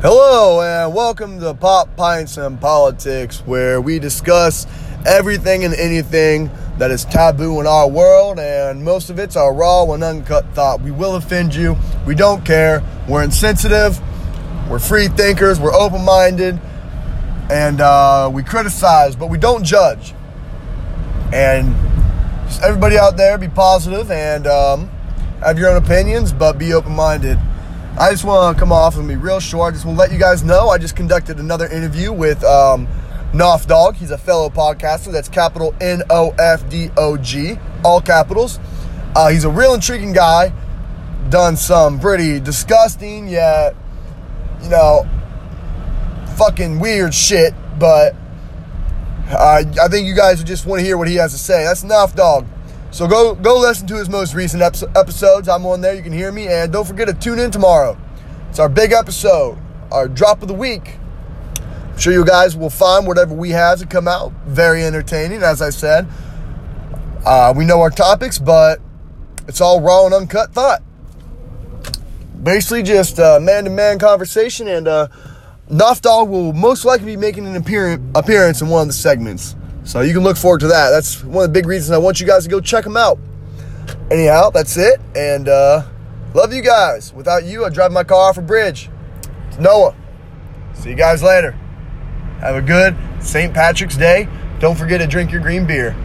Hello, and welcome to Pop Pints and Politics, where we discuss everything and anything that is taboo in our world, and most of it's our raw and uncut thought. We will offend you. We don't care. We're insensitive. We're free thinkers. We're open minded. And uh, we criticize, but we don't judge. And everybody out there, be positive and um, have your own opinions, but be open minded. I just want to come off and be real short. I just want to let you guys know I just conducted another interview with um, Dog. He's a fellow podcaster. That's capital N O F D O G, all capitals. Uh, he's a real intriguing guy. Done some pretty disgusting yet, you know, fucking weird shit. But uh, I think you guys just want to hear what he has to say. That's Nof Dog. So go go listen to his most recent episodes. I'm on there. You can hear me, and don't forget to tune in tomorrow. It's our big episode, our drop of the week. I'm sure you guys will find whatever we have to come out very entertaining. As I said, uh, we know our topics, but it's all raw and uncut thought. Basically, just man to man conversation, and uh, will most likely be making an appearance in one of the segments. So you can look forward to that. That's one of the big reasons I want you guys to go check them out. Anyhow, that's it. And uh, love you guys. Without you, I'd drive my car off a bridge. It's Noah. See you guys later. Have a good St. Patrick's Day. Don't forget to drink your green beer.